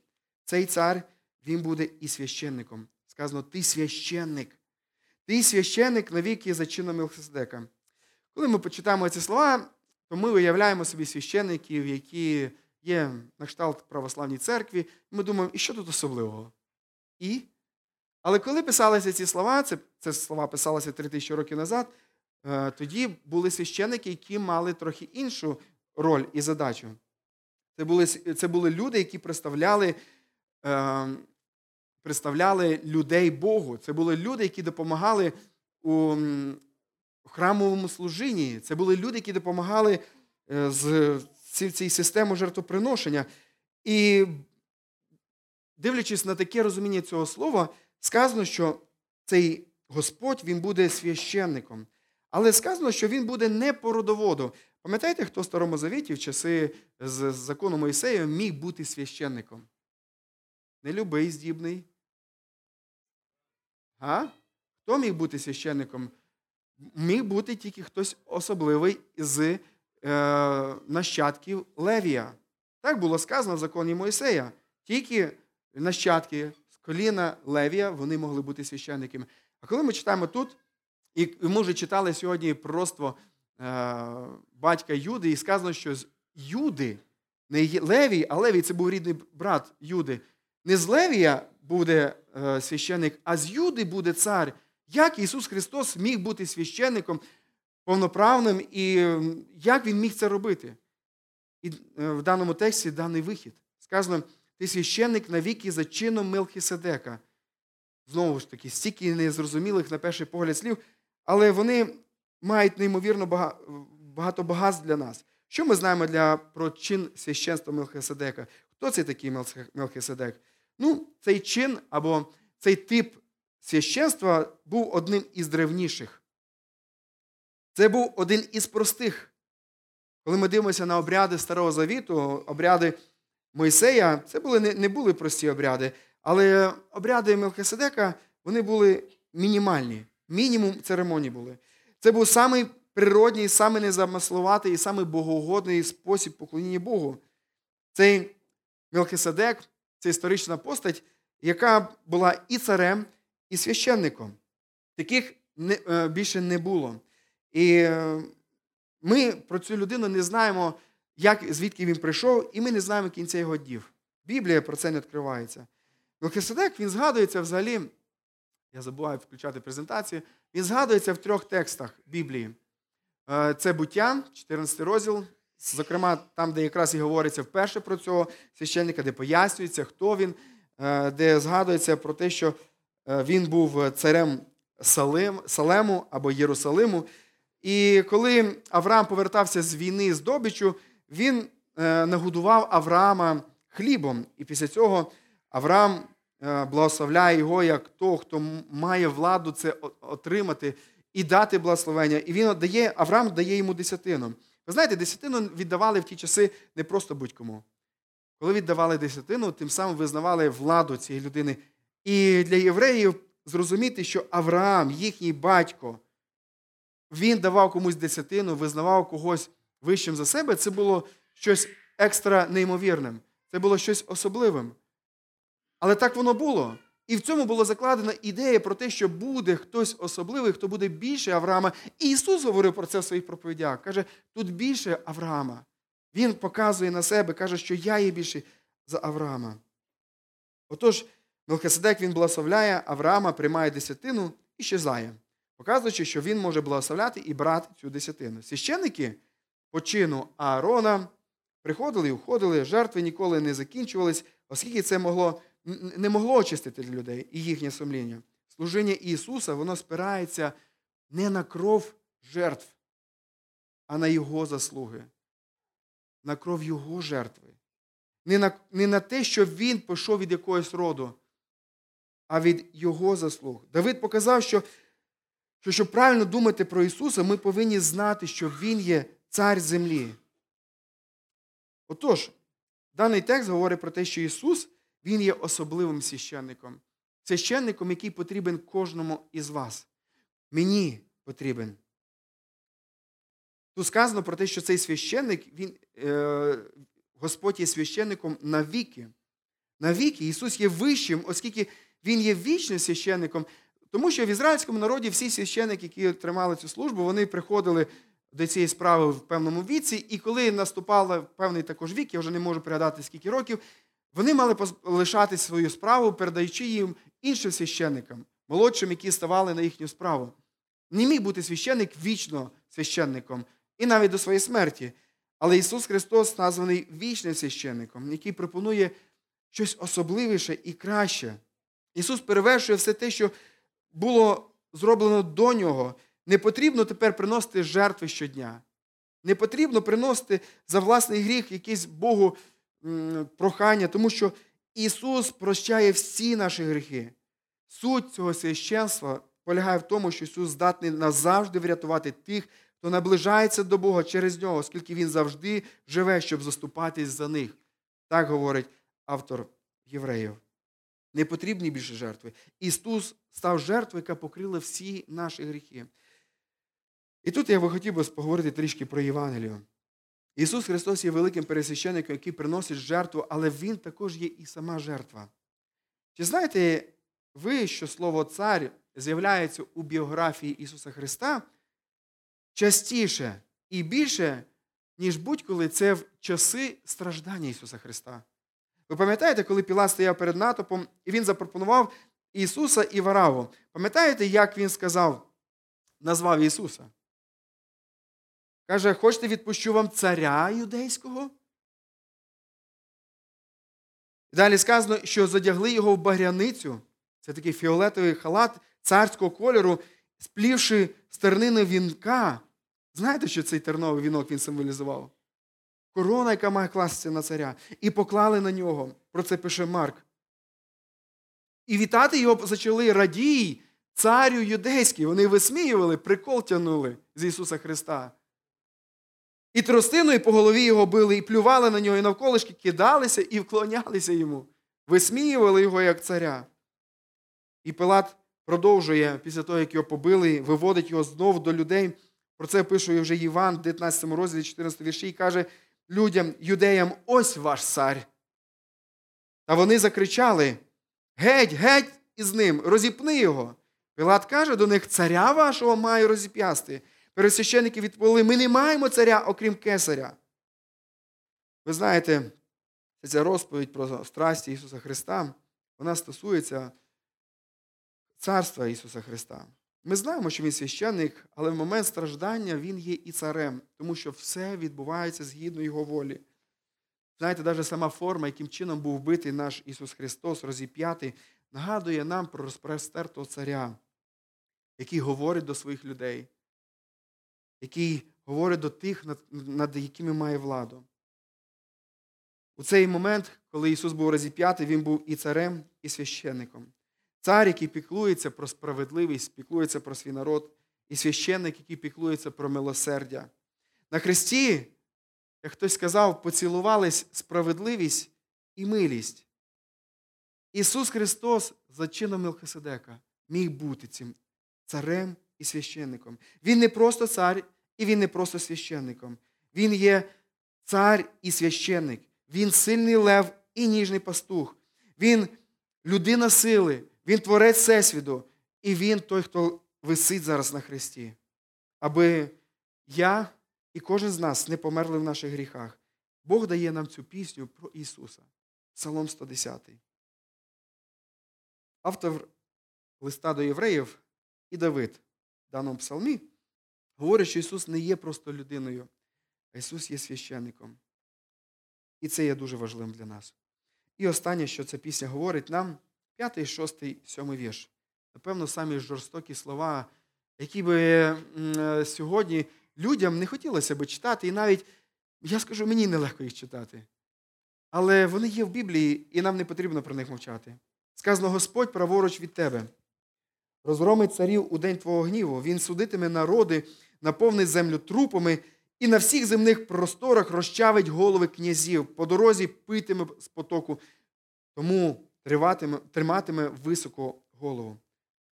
[SPEAKER 1] цей цар, він буде і священником. Сказано, ти священник. Ти священник навіки за чином Мелхиседека. Коли ми почитаємо ці слова, то ми уявляємо собі священників, які є на кшталт православній церкві, і ми думаємо, і що тут особливого? І але коли писалися ці слова, це це слова писалися три тисячі років назад, е, тоді були священники, які мали трохи іншу роль і задачу. Це були це були люди, які представляли е, представляли людей Богу. Це були люди, які допомагали у храмовому служінні. Це були люди, які допомагали е, з цією системою жертвоприношення. І дивлячись на таке розуміння цього слова сказано, що цей Господь він буде священником. Але сказано, що він буде не по родоводу. Пам'ятаєте, хто в Старому Завіті в часи з закону Моїсея міг бути священником? Не любий здібний. А? Хто міг бути священником? Міг бути тільки хтось особливий з е, нащадків Левія. Так було сказано в законі Моїсея. Тільки нащадки коліна Левія, вони могли бути священниками. А коли ми читаємо тут, і ми вже читали сьогодні пророцтво е, батька Юди, і сказано, що з Юди, не Левій, а Левій це був рідний брат Юди. Не з Левія буде е, священник, а з Юди буде цар. Як Ісус Христос міг бути священником повноправним, і як Він міг це робити? І е, в даному тексті даний вихід. Сказано, ти священник навіки за чином Мелхіседека. Знову ж таки, стільки незрозумілих на перший погляд слів, але вони мають неймовірно багато багатств для нас. Що ми знаємо для, про чин священства Мелхиседека? Хто це такий Мелхиседек? Ну, цей чин або цей тип священства був одним із древніших. Це був один із простих. Коли ми дивимося на обряди Старого Завіту, обряди Мойсея, це були, не були прості обряди, але обряди Мелхиседека вони були мінімальні. Мінімум церемоній були. Це був самий природній, самий незамасловатий і самий богоугодний спосіб поклоніння Богу. Цей Мелхиседек це історична постать, яка була і царем, і священником. Таких е, більше не було. І е, ми про цю людину не знаємо, як, звідки він прийшов, і ми не знаємо кінця його днів. Біблія про це не відкривається. Мелхиседек, він згадується взагалі, я забуваю включати презентацію, він згадується в трьох текстах Біблії. Е, це буття, 14 розділ, зокрема, там, де якраз і говориться вперше про цього священника, де пояснюється, хто він, е, де згадується про те, що е, він був царем Салему або Єрусалиму. І коли Авраам повертався з війни з добичу, він нагодував Авраама хлібом. І після цього Авраам благословляє його як того, хто має владу це отримати і дати благословення. І він дає, Авраам дає йому десятину. Ви знаєте, десятину віддавали в ті часи не просто будь-кому. Коли віддавали десятину, тим самим визнавали владу цієї людини. І для євреїв зрозуміти, що Авраам, їхній батько, він давав комусь десятину, визнавав когось вищим за себе, це було щось екстра неймовірним. Це було щось особливим. Але так воно було. І в цьому була закладена ідея про те, що буде хтось особливий, хто буде більше Авраама. І Ісус говорив про це в своїх проповідях. Каже, тут більше Авраама. Він показує на себе, каже, що я є більший за Авраама. Отож, Мелхиседек він благословляє Авраама, приймає десятину і щезає, показуючи, що він може благословляти і брати цю десятину. Священники по чину Аарона приходили і уходили, жертви ніколи не закінчувались, оскільки це могло не могло очистити людей і їхнє сумління. Служіння Ісуса воно спирається не на кров жертв, а на Його заслуги, на кров Його жертви. Не на, не на те, що Він пішов від якогось роду, а від Його заслуг. Давид показав, що, що щоб правильно думати про Ісуса, ми повинні знати, що Він є цар землі. Отож, даний текст говорить про те, що Ісус він є особливим священником. Священником, який потрібен кожному із вас. Мені потрібен. Тут сказано про те, що цей священник, він, е, Господь є священником навіки. Навіки Ісус є вищим, оскільки Він є вічним священником. Тому що в ізраїльському народі всі священники, які тримали цю службу, вони приходили до цієї справи в певному віці, і коли наступав певний також вік, я вже не можу пригадати, скільки років, вони мали лишати свою справу, передаючи їм іншим священникам, молодшим, які ставали на їхню справу. Не міг бути священник вічно священником і навіть до своєї смерті. Але Ісус Христос названий вічним священником, який пропонує щось особливіше і краще. Ісус перевершує все те, що було зроблено до Нього. Не потрібно тепер приносити жертви щодня. Не потрібно приносити за власний гріх якийсь Богу прохання, тому що Ісус прощає всі наші гріхи. Суть цього священства полягає в тому, що Ісус здатний назавжди врятувати тих, хто наближається до Бога через нього, оскільки Він завжди живе, щоб заступатись за них. Так говорить автор євреїв. Не потрібні більше жертви. Ісус став жертвою, яка покрила всі наші гріхи. І тут я би хотів би поговорити трішки про Євангелію. Ісус Христос є великим пересвященником, який приносить жертву, але Він також є і сама жертва. Чи знаєте ви, що слово цар з'являється у біографії Ісуса Христа частіше і більше, ніж будь-коли це в часи страждання Ісуса Христа? Ви пам'ятаєте, коли Пілат стояв перед натопом, і він запропонував Ісуса і Вараву? Пам'ятаєте, як він сказав, назвав Ісуса? Каже, хочете відпущу вам царя юдейського? Далі сказано, що задягли його в багряницю. Це такий фіолетовий халат царського кольору, сплівши з тернини вінка. Знаєте, що цей терновий вінок він символізував? Корона, яка має кластися на царя. І поклали на нього. Про це пише Марк. І вітати його почали радій, царю юдейський. Вони висміювали, прикол тянули з Ісуса Христа. І тростиною по голові його били, і плювали на нього, і навколишки кидалися і вклонялися йому, висміювали його як царя. І Пилат продовжує, після того, як його побили, виводить його знову до людей. Про це пише вже Іван в 19 розділі, 14 вірші, і каже людям, юдеям, ось ваш цар. Та вони закричали: Геть, геть із ним, розіпни його. Пилат каже до них, царя вашого маю розіп'ясти. Пересвященники відповіли, ми не маємо царя, окрім кесаря. Ви знаєте, ця розповідь про страсті Ісуса Христа, вона стосується царства Ісуса Христа. Ми знаємо, що Він священник, але в момент страждання Він є і царем, тому що все відбувається згідно Його волі. Знаєте, навіть сама форма, яким чином був вбитий наш Ісус Христос, розіп'ятий, нагадує нам про розпростертого царя, який говорить до своїх людей який говорить до тих, над, якими має владу. У цей момент, коли Ісус був розіп'ятий, Він був і царем, і священником. Цар, який піклується про справедливість, піклується про свій народ, і священник, який піклується про милосердя. На Христі, як хтось сказав, поцілувались справедливість і милість. Ісус Христос за чином Мелхиседека міг бути цим царем і священником. Він не просто цар, і він не просто священником. Він є цар і священник. Він сильний лев і ніжний пастух. Він людина сили, він творець Всесвіту, і він той, хто висить зараз на хресті. Аби я і кожен з нас не померли в наших гріхах. Бог дає нам цю пісню про Ісуса. Псалом 110. Автор листа до євреїв і Давид даному псалмі говорить, що Ісус не є просто людиною, а Ісус є священником. І це є дуже важливим для нас. І останнє, що ця пісня говорить нам, п'ятий, шостий, сьомий вірш. Напевно, самі жорстокі слова, які би сьогодні людям не хотілося би читати, і навіть, я скажу, мені нелегко їх читати. Але вони є в Біблії, і нам не потрібно про них мовчати. Сказано Господь праворуч від тебе. Розгромить царів у день твого гніву, він судитиме народи, наповнить землю трупами і на всіх земних просторах розчавить голови князів, по дорозі питиме з потоку, тому триватиме, триматиме високо голову.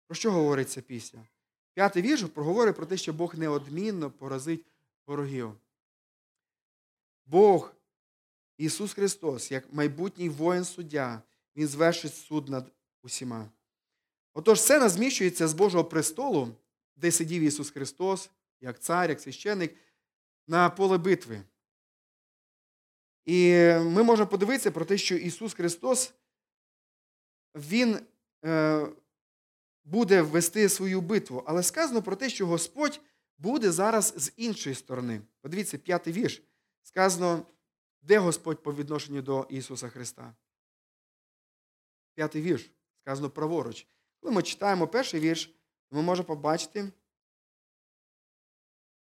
[SPEAKER 1] Про що говорить ця пісня? П'ятий вірш проговорить про те, що Бог неодмінно поразить ворогів. Бог, Ісус Христос, як майбутній воїн суддя, Він звершить суд над усіма. Отож, сцена зміщується з Божого престолу, де сидів Ісус Христос, як цар, як священник, на поле битви. І ми можемо подивитися про те, що Ісус Христос, Він е, буде вести свою битву. Але сказано про те, що Господь буде зараз з іншої сторони. Подивіться, п'ятий вірш. Сказано, де Господь по відношенню до Ісуса Христа? П'ятий вірш. Сказано праворуч. Коли ми читаємо перший вірш, ми можемо побачити,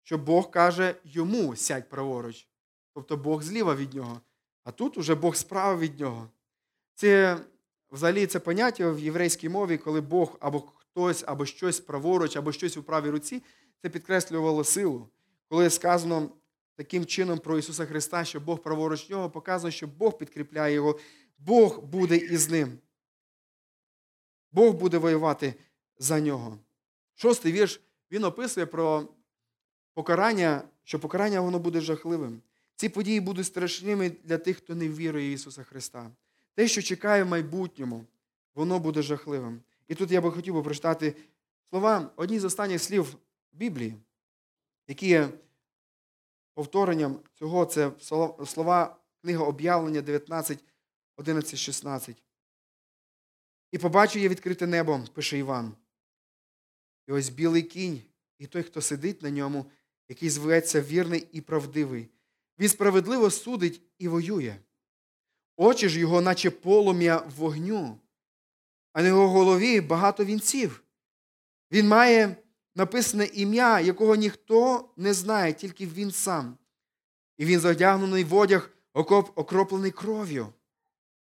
[SPEAKER 1] що Бог каже йому сядь праворуч. Тобто Бог зліва від нього. А тут уже Бог справа від нього. Це взагалі це поняття в єврейській мові, коли Бог або хтось, або щось праворуч, або щось у правій руці, це підкреслювало силу. Коли сказано таким чином про Ісуса Христа, що Бог праворуч нього, показує, що Бог підкріпляє його, Бог буде із ним. Бог буде воювати за нього. Шостий вірш він описує про покарання, що покарання воно буде жахливим. Ці події будуть страшними для тих, хто не вірує в Ісуса Христа. Те, що чекає в майбутньому, воно буде жахливим. І тут я би хотів би прочитати слова, одні з останніх слів Біблії, які є повторенням цього, це слова книга об'явлення 19, 11, 16. І побачив я відкрите небо, пише Іван. І ось білий кінь, і той, хто сидить на ньому, який зветься вірний і правдивий. Він справедливо судить і воює. Очі ж його, наче полум'я вогню, а на його голові багато вінців. Він має написане ім'я, якого ніхто не знає, тільки він сам. І він задягнений в одяг, окроплений кров'ю,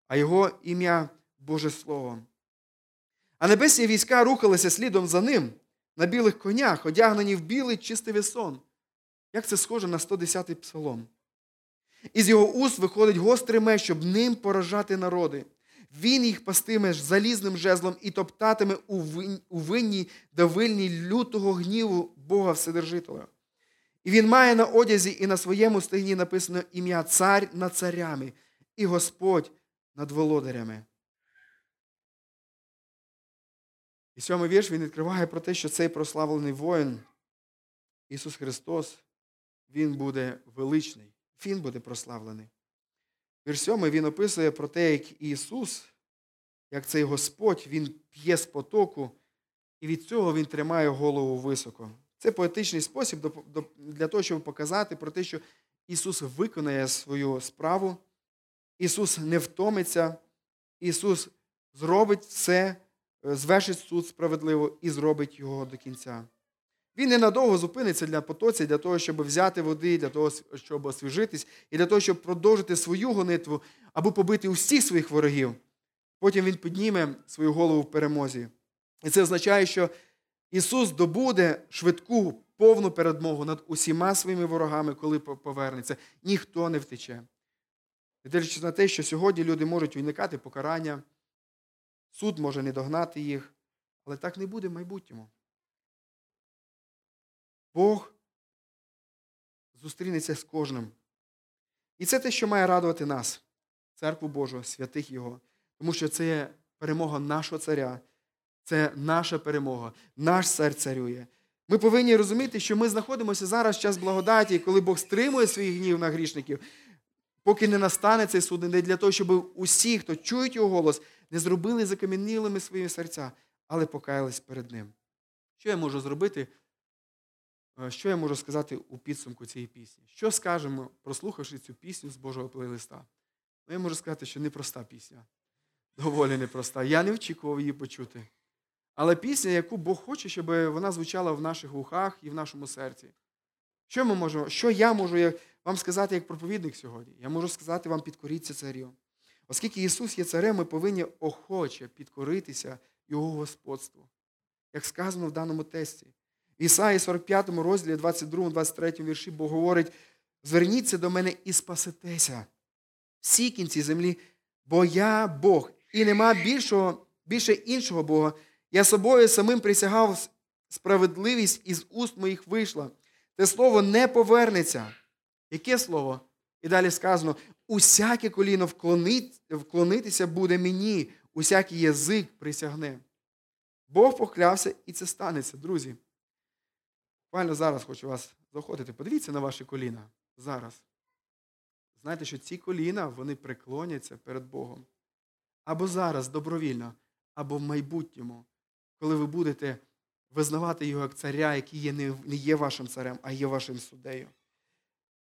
[SPEAKER 1] а його ім'я Боже Слово. А небесні війська рухалися слідом за ним на білих конях, одягнені в білий чистий весон. Як це схоже на 110-й псалом. Із його уст виходить гострий меч, щоб ним поражати народи. Він їх пастиме залізним жезлом і топтатиме у винній давильній лютого гніву Бога Вседержителя. І він має на одязі і на своєму стегні написано ім'я Цар над царями і Господь над володарями. І сьомий вірш він відкриває про те, що цей прославлений воїн, Ісус Христос, Він буде величний, Він буде прославлений. Вірш сьомий він описує про те, як Ісус, як цей Господь, Він п'є з потоку, і від цього Він тримає голову високо. Це поетичний спосіб для того, щоб показати про те, що Ісус виконає свою справу, Ісус не втомиться, Ісус зробить все, звершить суд справедливо і зробить його до кінця. Він ненадовго зупиниться для потоці, для того, щоб взяти води, для того, щоб освіжитись, і для того, щоб продовжити свою гонитву або побити усіх своїх ворогів. Потім Він підніме свою голову в перемозі. І це означає, що Ісус добуде швидку повну передмогу над усіма своїми ворогами, коли повернеться. Ніхто не втече. І дивлячись на те, що сьогодні люди можуть уникати покарання, суд може не догнати їх, але так не буде в майбутньому. Бог зустрінеться з кожним. І це те, що має радувати нас, церкву Божу, святих Його. Тому що це є перемога нашого царя, це наша перемога, наш цар царює. Ми повинні розуміти, що ми знаходимося зараз в час благодаті, коли Бог стримує свій гнів на грішників, поки не настане цей суд, не для того, щоб усі, хто чують його голос, не зробили закам'янілими свої серця, але покаялись перед ним. Що я можу зробити? Е, що я можу сказати у підсумку цієї пісні? Що скажемо, прослухавши цю пісню з Божого плейлиста? Ну, я можу сказати, що непроста пісня. Доволі непроста. Я не очікував її почути. Але пісня, яку Бог хоче, щоб вона звучала в наших вухах і в нашому серці. Що ми можемо, що я можу вам сказати як проповідник сьогодні? Я можу сказати вам, підкоріться царю. Оскільки Ісус є царем, ми повинні охоче підкоритися Його господству. Як сказано в даному тесті. В Ісаї 45 розділі, 22, 23 вірші, Бог говорить: зверніться до мене і спасетеся всі кінці землі, бо я Бог, і нема більшого, більше іншого Бога. Я собою самим присягав справедливість із уст моїх вийшла. Те слово не повернеться. Яке слово? І далі сказано: усяке коліно вклонитися буде мені, усякий язик присягне. Бог поклявся, і це станеться, друзі. Буквально зараз хочу вас заходити. Подивіться на ваші коліна. Зараз. Знаєте, що ці коліна вони преклоняться перед Богом. Або зараз добровільно, або в майбутньому, коли ви будете визнавати його як царя, який є, не є вашим царем, а є вашим суддею.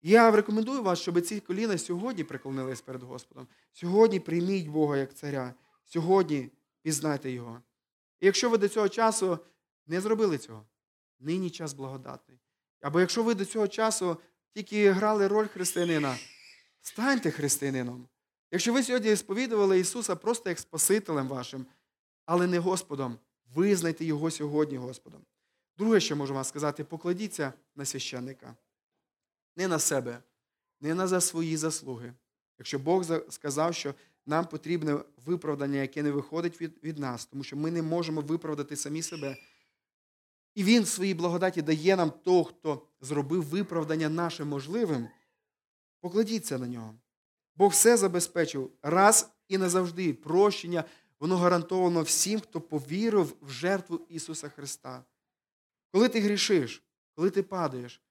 [SPEAKER 1] Я рекомендую вас, щоб ці коліна сьогодні преклонились перед Господом. Сьогодні прийміть Бога як царя. Сьогодні пізнайте Його. І якщо ви до цього часу не зробили цього, нині час благодатний. Або якщо ви до цього часу тільки грали роль християнина, станьте християнином. Якщо ви сьогодні сповідували Ісуса просто як Спасителем вашим, але не Господом, визнайте Його сьогодні Господом. Друге, що можу вам сказати, покладіться на священника. Не на себе, не на за свої заслуги. Якщо Бог сказав, що нам потрібне виправдання, яке не виходить від, від нас, тому що ми не можемо виправдати самі себе. І Він в своїй благодаті дає нам того, хто зробив виправдання наше можливим. Покладіться на нього. Бог все забезпечив раз і назавжди прощення Воно гарантовано всім, хто повірив в жертву Ісуса Христа. Коли ти грішиш, коли ти падаєш,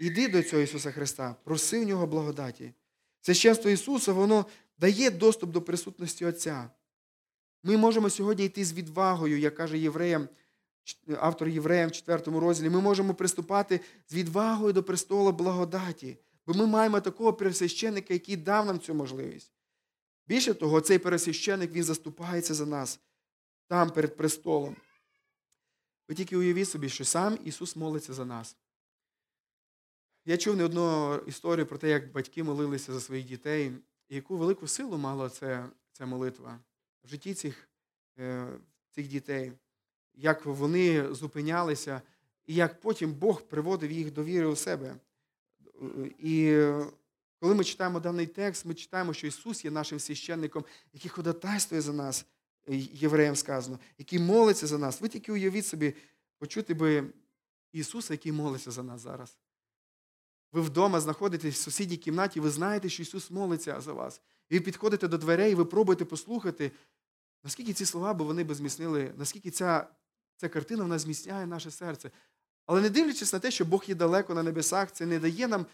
[SPEAKER 1] йди до цього Ісуса Христа, проси в нього благодаті. Священство Ісуса, воно дає доступ до присутності Отця. Ми можемо сьогодні йти з відвагою, як каже євреям, автор євреям в 4 розділі. Ми можемо приступати з відвагою до престолу благодаті, бо ми маємо такого пересвященника, який дав нам цю можливість. Більше того, цей пересвященик він заступається за нас там перед престолом. Ви тільки уявіть собі, що сам Ісус молиться за нас. Я чув не одну історію про те, як батьки молилися за своїх дітей, і яку велику силу мала ця, ця молитва в житті цих, е, цих дітей, як вони зупинялися, і як потім Бог приводив їх до віри у себе. І коли ми читаємо даний текст, ми читаємо, що Ісус є нашим священником, який ходатайствує за нас, євреям сказано, який молиться за нас. Ви тільки уявіть собі, почути би Ісуса, який молиться за нас зараз. Ви вдома знаходитесь в сусідній кімнаті, ви знаєте, що Ісус молиться за вас. Ви підходите до дверей, ви пробуєте послухати, наскільки ці слова би вони би зміцнили, наскільки ця, ця картина вона зміцняє наше серце. Але не дивлячись на те, що Бог є далеко на небесах, це не дає нам,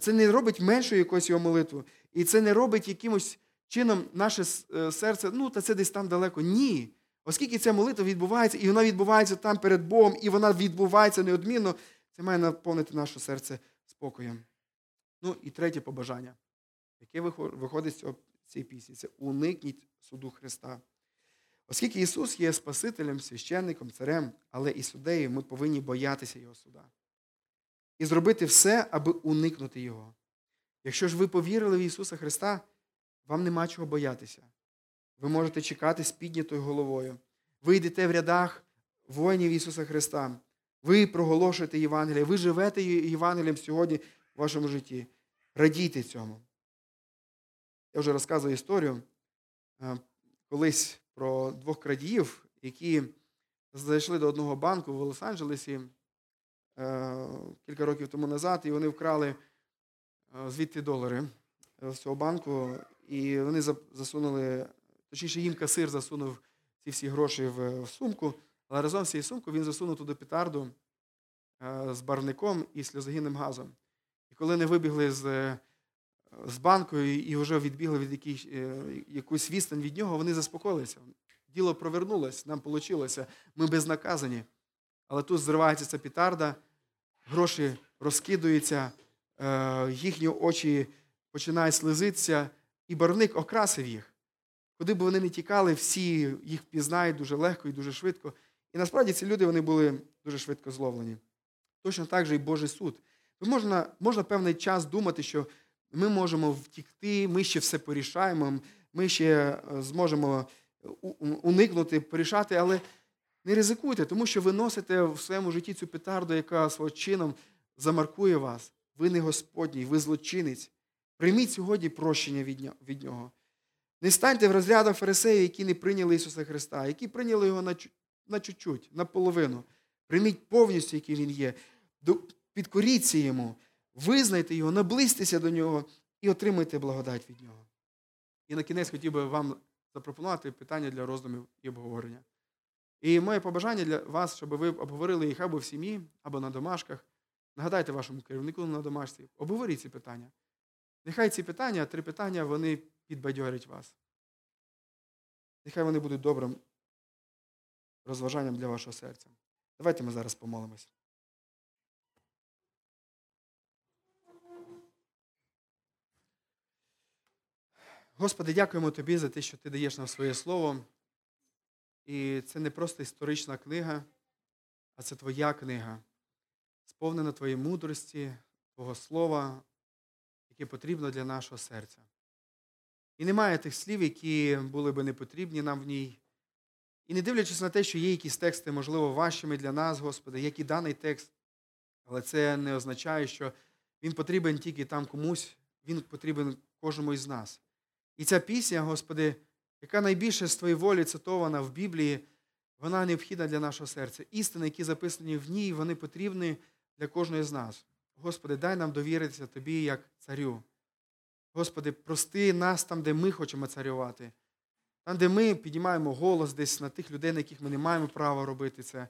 [SPEAKER 1] це не робить меншою якоюсь його молитву. І це не робить якимось чином наше е, серце, ну, та це десь там далеко. Ні. Оскільки ця молитва відбувається, і вона відбувається там перед Богом, і вона відбувається неодмінно, це має наповнити наше серце спокоєм. Ну і третє побажання, яке виходить з цієї пісні, це уникніть суду Христа. Оскільки Ісус є Спасителем, священником, царем, але і судею, ми повинні боятися Його суда. І зробити все, аби уникнути Його. Якщо ж ви повірили в Ісуса Христа, вам нема чого боятися. Ви можете чекати з піднятою головою. Ви йдете в рядах воїнів Ісуса Христа. Ви проголошуєте Євангеліє, ви живете Євангелієм сьогодні в вашому житті. Радійте цьому. Я вже розказував історію е, колись про двох крадіїв, які зайшли до одного банку в Лос-Анджелесі е, кілька років тому назад, і вони вкрали е, звідти долари з цього банку, і вони засунули, точніше, їм касир засунув ці всі гроші в сумку. Але разом з цією сумкою він засунув туди петарду е, з барвником і сльозогінним газом. І коли вони вибігли з е, з банку і вже відбігли від який, е, якусь відстань від нього, вони заспокоїлися. Діло провернулось, нам вийшло, ми безнаказані. Але тут зривається ця петарда, гроші розкидуються, їхні очі починають слизитися, і барвник окрасив їх. Куди б вони не тікали, всі їх впізнають дуже легко і дуже швидко. І насправді ці люди вони були дуже швидко зловлені. Точно так же і Божий суд. Можна, можна певний час думати, що ми можемо втікти, ми ще все порішаємо, ми ще е, зможемо уникнути, порішати, але не ризикуйте, тому що ви носите в своєму житті цю петарду, яка свого чином замаркує вас. Ви не Господній, ви злочинець. Прийміть сьогодні прощення від нього. Не станьте в розрядах фарисеїв, які не прийняли Ісуса Христа, які прийняли Його на на чуть-чуть, наполовину. Прийміть повністю, який він є. Підкоріться йому, визнайте його, наблизьтеся до нього і отримайте благодать від нього. І на кінець хотів би вам запропонувати питання для роздумів і обговорення. І моє побажання для вас, щоб ви обговорили їх або в сім'ї, або на домашках. Нагадайте вашому керівнику на домашці, обговоріть ці питання. Нехай ці питання, три питання, вони підбадьорять вас. Нехай вони будуть добрим розважанням для вашого серця. Давайте ми зараз помолимось. Господи, дякуємо Тобі за те, що Ти даєш нам своє слово. І це не просто історична книга, а це Твоя книга, сповнена Твоєї мудрості, Твого слова, яке потрібно для нашого серця. І немає тих слів, які були би не потрібні нам в ній. І не дивлячись на те, що є якісь тексти, можливо, важчими для нас, Господи, як і даний текст, але це не означає, що він потрібен тільки там комусь, він потрібен кожному із нас. І ця пісня, Господи, яка найбільше з Твоєї волі цитована в Біблії, вона необхідна для нашого серця. Істини, які записані в ній, вони потрібні для кожного з нас. Господи, дай нам довіритися Тобі як царю. Господи, прости нас там, де ми хочемо царювати. Там, де ми підіймаємо голос десь на тих людей, на яких ми не маємо права робити це.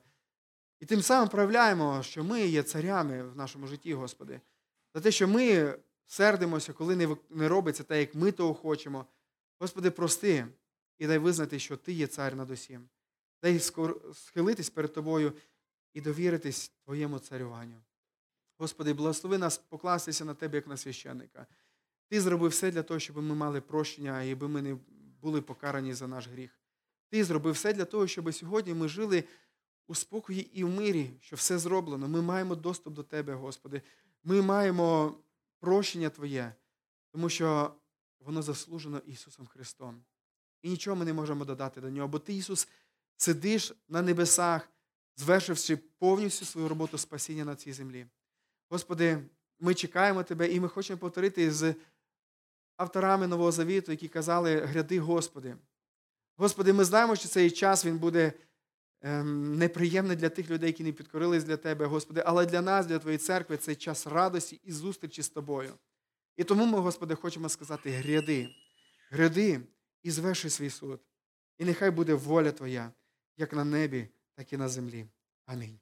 [SPEAKER 1] І тим самим проявляємо, що ми є царями в нашому житті, Господи. За те, що ми сердимося, коли не, робиться те, як ми того хочемо. Господи, прости і дай визнати, що Ти є цар над усім. Дай схилитись перед Тобою і довіритись Твоєму царюванню. Господи, благослови нас покластися на Тебе, як на священника. Ти зробив все для того, щоб ми мали прощення, і ми не були покарані за наш гріх. Ти зробив все для того, щоб сьогодні ми жили у спокої і в мирі, що все зроблено. Ми маємо доступ до Тебе, Господи. Ми маємо прощення Твоє, тому що воно заслужено Ісусом Христом. І нічого ми не можемо додати до нього, бо Ти, Ісус, сидиш на небесах, звершивши повністю свою роботу спасіння на цій землі. Господи, ми чекаємо Тебе, і ми хочемо повторити з авторами Нового Завіту, які казали гряди Господи. Господи, ми знаємо, що цей час він буде ем, неприємний для тих людей, які не підкорились для Тебе, Господи, але для нас, для Твоєї церкви, цей час радості і зустрічі з Тобою. І тому ми, Господи, хочемо сказати: гряди, гряди і зверши свій суд. І нехай буде воля Твоя, як на небі, так і на землі. Амінь.